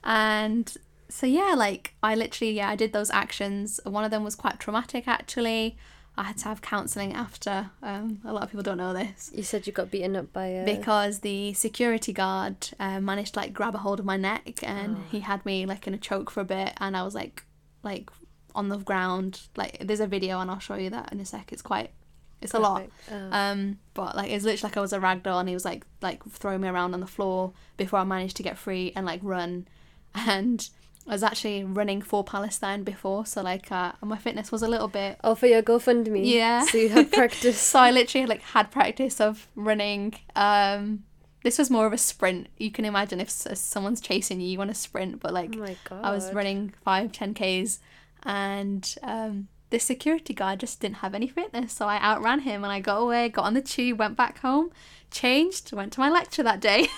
And so yeah, like I literally, yeah, I did those actions. One of them was quite traumatic actually. I had to have counselling after. Um, a lot of people don't know this. You said you got beaten up by a. because the security guard uh, managed to like grab a hold of my neck and Oh. he had me like in a choke for a bit and I was like like on the ground like there's a video and I'll show you that in a sec it's quite it's a lot Oh. um but like it's literally like I was a rag doll and he was like like throwing me around on the floor before I managed to get free and like run (laughs) and I was actually running for Palestine before so like uh, my fitness was a little bit Oh, for your GoFundMe. Yeah. So you had (laughs) practice. so I literally like had practice of running. Um, this was more of a sprint. You can imagine if s- someone's chasing you, you want to sprint, but like oh. I was running five, ten k's, and um, the security guard just didn't have any fitness, so I outran him and I got away, got on the tube, went back home, changed, went to my lecture that day. (laughs)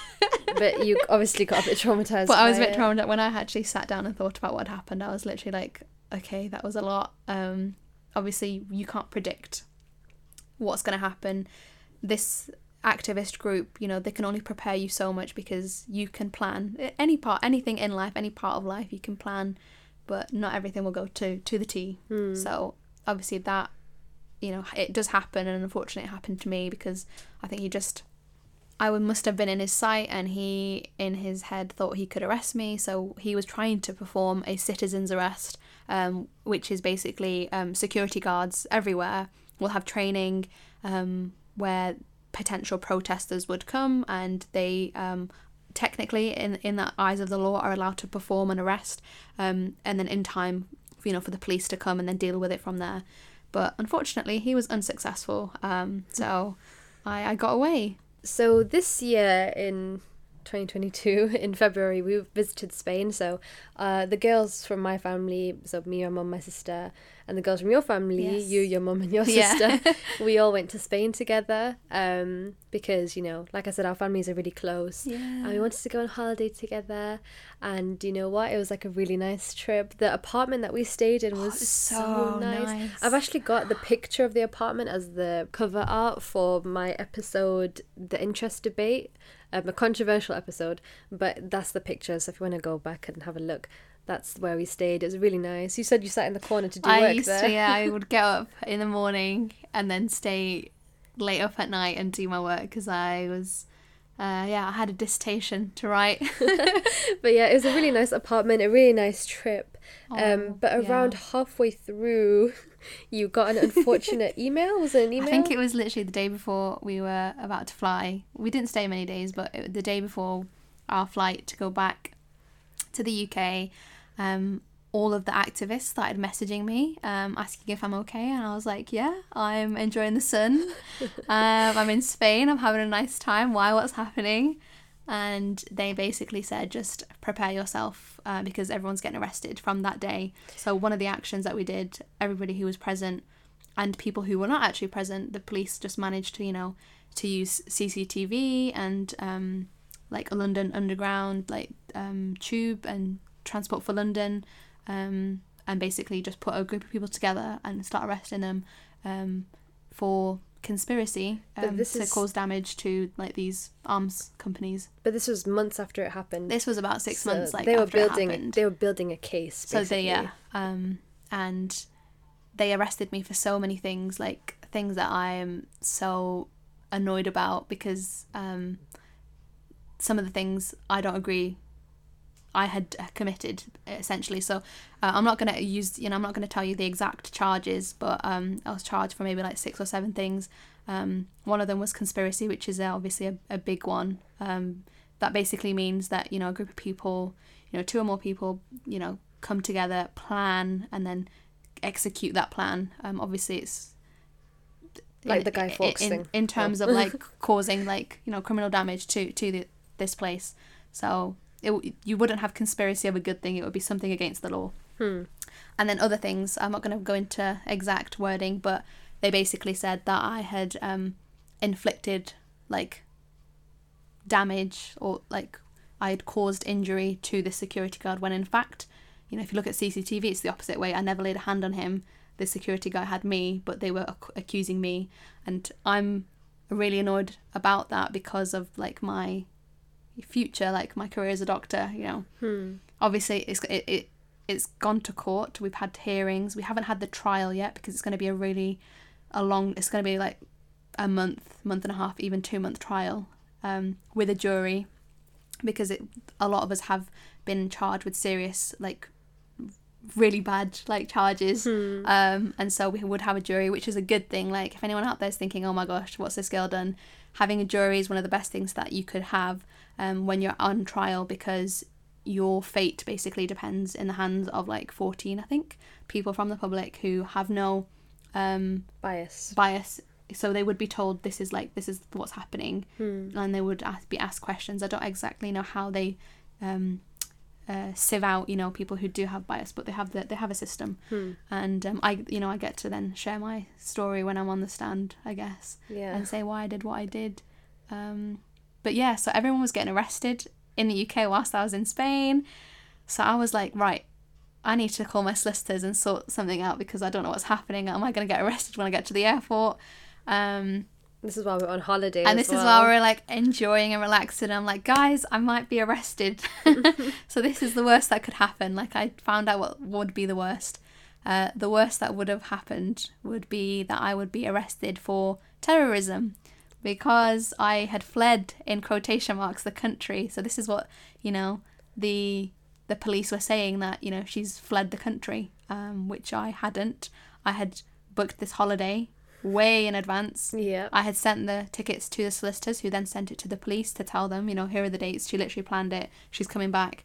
But you obviously got a bit traumatized. But I was a bit it. traumatized when I actually sat down and thought about what happened. I was literally like, okay, that was a lot. Um, obviously, you can't predict what's going to happen. This activist group, you know, they can only prepare you so much because you can plan any part, anything in life, any part of life, you can plan, but not everything will go to to the T. Hmm. So obviously that, you know, it does happen, and unfortunately, it happened to me because I think he just I must have been in his sight, and he, in his head, thought he could arrest me. So he was trying to perform a citizen's arrest, um, which is basically um, security guards everywhere will have training um, where potential protesters would come, and they um, technically, in in the eyes of the law, are allowed to perform an arrest, um, and then in time, you know, for the police to come and then deal with it from there. But unfortunately, he was unsuccessful. Um, so I, I got away. So this year in 2022 (laughs) in February we visited Spain. So uh, the girls from my family, so me, my mum, my sister, and the girls from your family, Yes. you, your mum, and your Yeah. sister, (laughs) we all went to Spain together. Um, because you know, like I said, our families are really close. Yeah. And we wanted to go on holiday together, and you know what? It was like a really nice trip. The apartment that we stayed in was Oh, so, so nice. nice. I've actually got the picture of the apartment as the cover art for my episode, The Interest Debate, um, a controversial episode, but that's the picture. So if you want to go back and have a look, that's where we stayed. It was really nice. You said you sat in the corner to do I work used there. to, yeah, I would get up (laughs) in the morning and then stay late up at night and do my work because I was, uh, yeah, I had a dissertation to write. (laughs) But yeah, it was a really nice apartment, a really nice trip. um, Oh, but yeah. around halfway through, (laughs) you got an unfortunate email. Was it an email? I think it was literally the day before we were about to fly. We didn't stay many days, but it, the day before our flight to go back to the UK, um, all of the activists started messaging me, um, asking if I'm okay, and I was like, "Yeah, I'm enjoying the sun. (laughs) um, I'm in Spain. I'm having a nice time. Why? What's happening?" And they basically said, "Just prepare yourself uh, because everyone's getting arrested from that day." So one of the actions that we did, everybody who was present and people who were not actually present, the police just managed to, you know, to use CCTV and um, like a London Underground, like um, tube and Transport for London, um, and basically just put a group of people together and start arresting them um, for conspiracy um, this to is- cause damage to like these arms companies. But this was months after it happened. This was about six So months like they were after building. They were building a case. So they yeah, um, and they arrested me for so many things, like things that I am so annoyed about because um, some of the things I don't agree. I had committed essentially, so uh, I'm not gonna use you know I'm not gonna tell you the exact charges, but um, I was charged for maybe like six or seven things. Um, one of them was conspiracy, which is uh, obviously a, a big one. Um, that basically means that you know a group of people, you know two or more people, you know come together, plan, and then execute that plan. Um, obviously it's Like the Guy Fawkes in, thing. in terms of like (laughs) causing like you know criminal damage to to the, this place. So it, you wouldn't have conspiracy of a good thing. It would be something against the law. Hmm. And then other things. I'm not going to go into exact wording, but they basically said that I had um, inflicted like damage or like I had caused injury to the security guard when in fact, you know, if you look at CCTV, it's the opposite way. I never laid a hand on him. The security guy had me, but they were ac- accusing me, and I'm really annoyed about that because of like my future, like my career as a doctor. You know, Hmm. obviously it's it, it it's gone to court. We've had hearings. We haven't had the trial yet because it's going to be a really a long. It's going to be like a month, month and a half, even two month trial um, with a jury because it a lot of us have been charged with serious like really bad like charges Hmm. um and so we would have a jury which is a good thing like if anyone out there is thinking oh my gosh what's this girl done having a jury is one of the best things that you could have um when you're on trial because your fate basically depends in the hands of like 14 i think people from the public who have no um Bias. bias so they would be told this is like this is what's happening Hmm. and they would ask, be asked questions i don't exactly know how they um uh, sieve out you know people who do have bias but they have the, they have a system Hmm. and um, i you know i get to then share my story when i'm on the stand i guess Yeah. and say why i did what i did um but yeah so everyone was getting arrested in the uk whilst i was in spain so i was like right I need to call my solicitors and sort something out because I don't know what's happening. Am I going to get arrested when I get to the airport? Um, This is why we're on holiday. and this is well. while we're like enjoying and relaxing. I'm like, guys, I might be arrested. (laughs) so this is the worst that could happen. Like I found out what would be the worst. Uh, the worst that would have happened would be that I would be arrested for terrorism because I had fled in quotation marks the country. So this is what you know the the police were saying that you know she's fled the country, um, which I hadn't. I had booked this holiday way in advance. Yeah. I had sent the tickets to the solicitors, who then sent it to the police to tell them, you know, here are the dates. She literally planned it. She's coming back.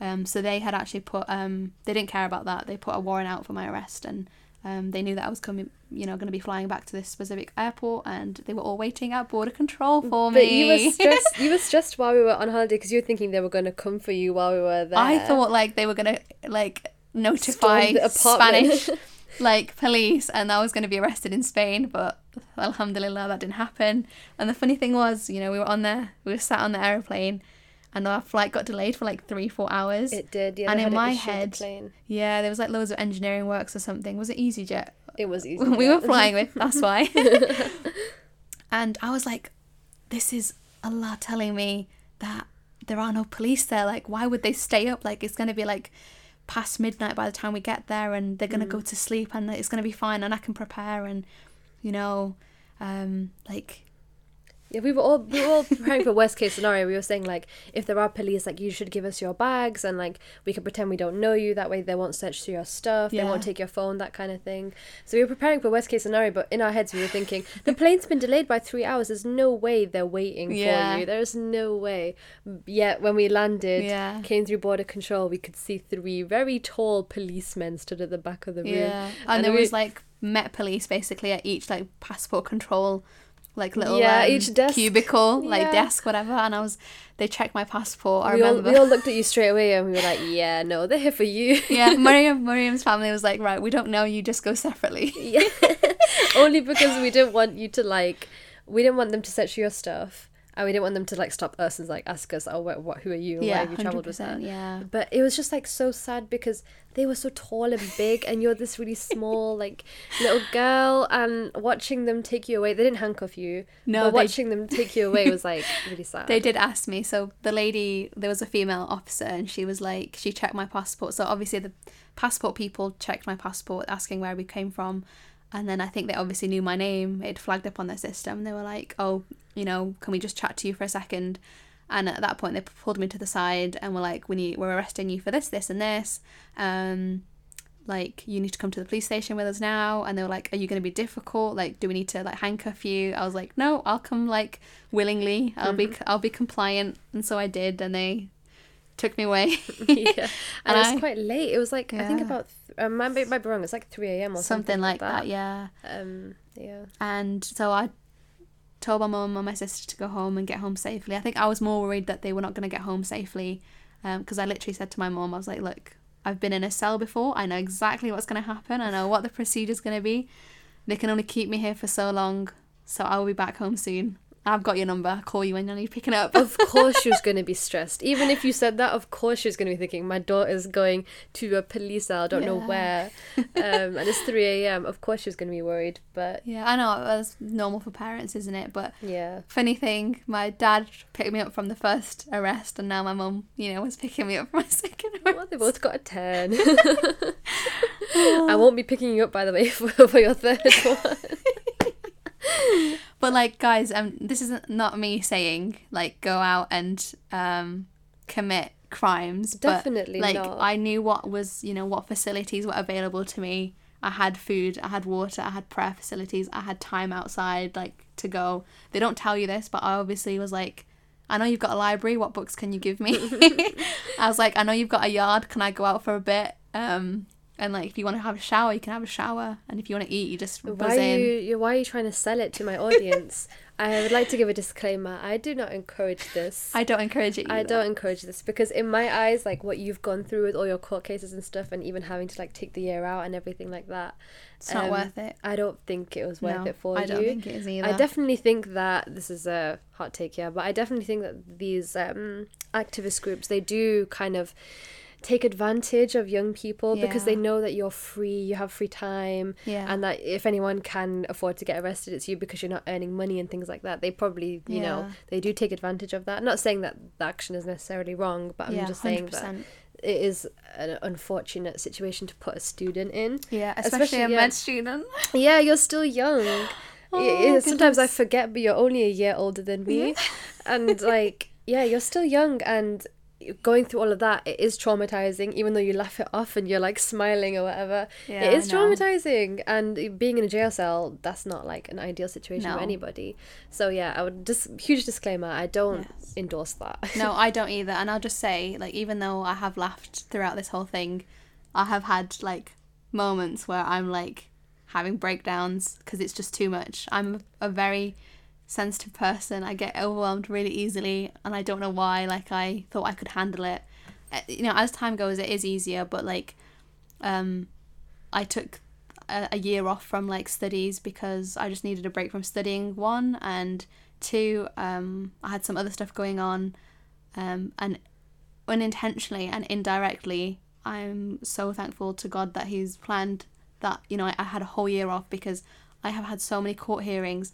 Um, so they had actually put, um, they didn't care about that. They put a warrant out for my arrest, and um, they knew that I was coming, you know, going to be flying back to this specific airport, and they were all waiting at border control for But me. you were stressed. you were (laughs) stressed while we were on holiday because you were thinking they were going to come for you while we were there. I thought like they were gonna like notify Storm the apartment. Spanish (laughs) like police and I was going to be arrested in Spain, but alhamdulillah that didn't happen. And the funny thing was, you know, we were on there, we were sat on the aeroplane and our flight got delayed for like three, four hours. It did, yeah. And in my an issue with the head- plane. yeah, there was like loads of engineering works or something. Was it EasyJet? it was (laughs) easy. we were flying with, (laughs) that's why. (laughs) and I was like, this is Allah telling me that there are no police there. Like, why would they stay up? Like, it's going to be like past midnight by the time we get there and they're going to go to sleep and it's going to be fine and I can prepare and, you know, um, like, Yeah, we were all we were all preparing for worst case scenario. We were saying like if there are police, like you should give us your bags and like we can pretend we don't know you. That way they won't search through your stuff. They won't take your phone. That kind of thing. So we were preparing for worst case scenario, but in our heads we were thinking the plane's been delayed by three hours. There's no way they're waiting Yeah. for you. There's no way. Yet when we landed, Yeah. came through border control, we could see three very tall policemen stood at the back of the room. yeah. And, And there we- was like Met Police basically at each like passport control. Like little Yeah, um, each desk. cubicle, like Yeah. desk, whatever, and I was, they checked my passport. I we all, we all (laughs) looked at you straight away and we were like, yeah, no, they're here for you. yeah, Maryam, (laughs) Maryam's family was like, right, we don't know you, just go separately. (laughs) Yeah. Only because we didn't want you to like we didn't want them to search your stuff. And we didn't want them to like stop us and like ask us, oh, what, what who are you? Why yeah, have you traveled with that? yeah. But it was just like so sad because they were so tall and big, and you're this really (laughs) small like little girl, and watching them take you away. They didn't handcuff you. No, but they- watching them take you away was like (laughs) really sad. They did ask me. So the lady, there was a female officer, and she was like, she checked my passport. So obviously the passport people checked my passport, asking where we came from, and then I think they obviously knew my name. It flagged up on their system. They were like, "Oh, you know, can we just chat to you for a second? And at that point, they pulled me to the side and were like, "We need, we're arresting you for this, this, and this. Um, like you need to come to the police station with us now." And they were like, "Are you going to be difficult? Like, do we need to like handcuff you?" I was like, "No, I'll come like willingly. I'll be, I'll be compliant." And so I did, and they took me away. (laughs) yeah, and, (laughs) And it was quite late. It was like I think about th- um, I might might be wrong. It's like three a.m. or something, Something like that, yeah. Um, yeah. And so I told my mum and my sister to go home and get home safely. I think I was more worried that they were not going to get home safely because I literally said to my mum, I was like, look, I've been in a cell before. I know exactly what's going to happen. I know what the procedure's going to be. They can only keep me here for so long. So I will be back home soon. I've got your number. I'll call you when I need picking up. Of (laughs) course, she was going to be stressed. Even if you said that, of course, she was going to be thinking, my daughter's going to a police cell, I don't know where. Um, and it's 3 a.m. Of course, she was going to be worried. But yeah, I know. That's normal for parents, isn't it? But yeah. funny thing, my dad picked me up from the first arrest, and now my mum, you know, was picking me up from my (laughs) second arrest. Well, they both got a 10. (laughs) I won't be picking you up, by the way, for, for your third one. (laughs) But like, guys, um, this isn't not me saying like go out and um commit crimes. Definitely but, like, not. I knew what was you know what facilities were available to me. I had food, I had water, I had prayer facilities, I had time outside like to go. They don't tell you this, but I obviously was like. I know you've got a library. What books can you give me? (laughs) (laughs) I was like, I know you've got a yard. Can I go out for a bit? Um, and like, if you want to have a shower, you can have a shower. And if you want to eat, you just buzz Why are, in. you, you, why are you trying to sell it to my audience? (laughs) I would like to give a disclaimer. I do not encourage this. I don't encourage it. Either. I don't encourage this because in my eyes, like what you've gone through with all your court cases and stuff, and even having to like take the year out and everything like that, It's not um, worth it. I don't think it was worth No, it for I you. don't think it is either. I definitely think that this is a hot take here, but I definitely think that these um, activist groups they do kind of take advantage of young people because they know that you're free, you have free time, Yeah. and that if anyone can afford to get arrested, it's you because you're not earning money and things like that. They probably, you know, they do take advantage of that. Not saying that the action is necessarily wrong, but I'm yeah, just saying that 100%. it is an unfortunate situation to put a student in. Yeah, especially, especially, a yeah. med student. (laughs) Yeah, you're still young. (gasps) Oh, sometimes I forget, but you're only a year older than me. and like, (laughs) yeah, you're still young and going through all of that, it is traumatizing, even though you laugh it off and you're like smiling or whatever. Yeah, it is traumatizing. And being in a jail cell, that's not like an ideal situation for anybody. So yeah, I would just huge disclaimer, I don't Yes. endorse that. No, (laughs) I don't either. And I'll just say, like, even though I have laughed throughout this whole thing, I have had like moments where I'm like having breakdowns because it's just too much. I'm a very sensitive person. I get overwhelmed really easily, and I don't know why. Like, I thought I could handle it. Uh, You know, as time goes, it is easier, but like, um, I took a, a year off from like studies because I just needed a break from studying one and two um, I had some other stuff going on um, and unintentionally and indirectly I'm so thankful to God that he's planned that you know I, I had a whole year off because I have had so many court hearings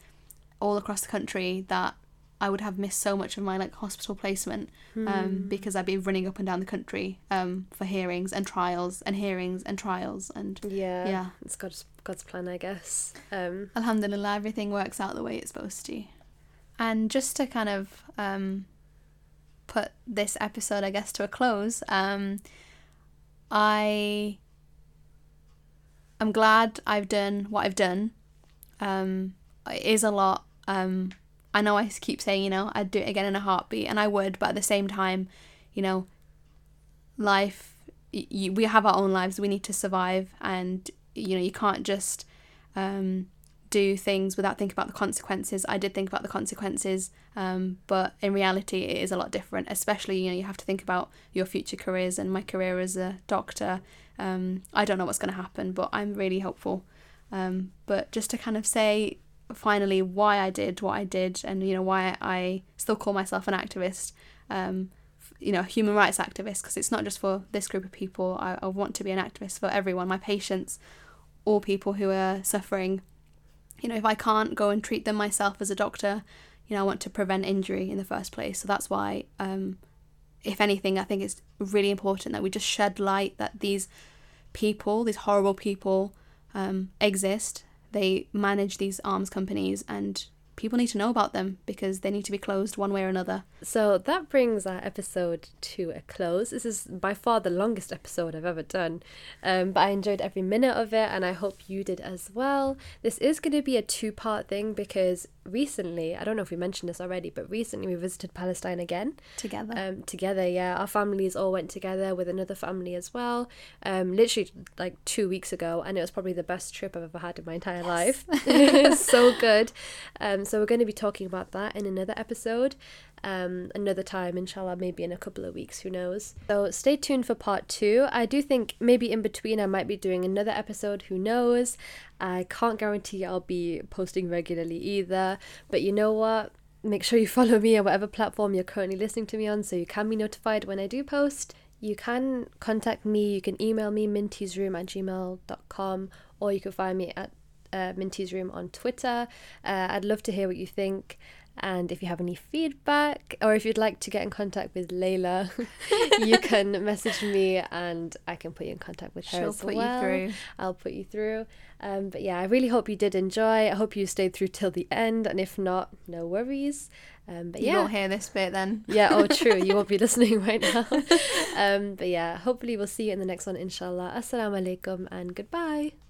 all across the country that I would have missed so much of my like hospital placement um, Hmm. because I'd be running up and down the country um, for hearings and trials and hearings and trials and Yeah. Yeah. It's God's God's plan, I guess. Um, Alhamdulillah, everything works out the way it's supposed to. And just to kind of um, put this episode, I guess, to a close, um, I I'm glad I've done what I've done. Um, it is a lot. Um, I know I keep saying, you know, I'd do it again in a heartbeat, and I would, but at the same time, you know, life, y- we have our own lives. We need to survive, and you know, you can't just um, do things without thinking about the consequences. I did think about the consequences, um, but in reality, it is a lot different. Especially, you know, you have to think about your future careers. And my career as a doctor, um, I don't know what's going to happen, but I'm really hopeful. Um, but just to kind of say finally why I did what I did, and you know why I still call myself an activist. Um, you know, human rights activist because it's not just for this group of people. I, I want to be an activist for everyone, my patients, all people who are suffering. You know, if I can't go and treat them myself as a doctor, you know, I want to prevent injury in the first place. So that's why, um, if anything, I think it's really important that we just shed light that these people, these horrible people, um, exist. They manage these arms companies, and people need to know about them because they need to be closed one way or another. So that brings our episode to a close. This is by far the longest episode I've ever done, um, but I enjoyed every minute of it, and I hope you did as well. This is going to be a two part thing because recently, I don't know if we mentioned this already, but recently we visited Palestine again Together. um, together. Yeah, our families all went together with another family as well. Um, literally like two weeks ago, and it was probably the best trip I've ever had in my entire life. it's (laughs) so good. Um, so we're going to be talking about that in another episode. Um, another time, inshallah, maybe in a couple of weeks, who knows. So stay tuned for part two. I do think maybe in between I might be doing another episode, who knows. I can't guarantee I'll be posting regularly either, but you know what? make sure you (laughs) follow me on whatever platform you're currently listening to me on so you can be notified when I do post. You can contact me, you can email me mintiesroom at gmail.com or you can find me at uh, Minty's Room on Twitter. Uh, I'd love to hear what you think. And if you have any feedback or if you'd like to get in contact with Layla, (laughs) you can (laughs) message me and I can put you in contact with her She'll as put well. you through. I'll put you through. Um, but yeah, I really hope you did enjoy. I hope you stayed through till the end, and if not, no worries. Um, but You yeah, won't hear this bit then. yeah. Oh, true. You won't be (laughs) listening right now. Um, but yeah, hopefully we'll see you in the next one, inshallah. Assalamu alaikum and goodbye.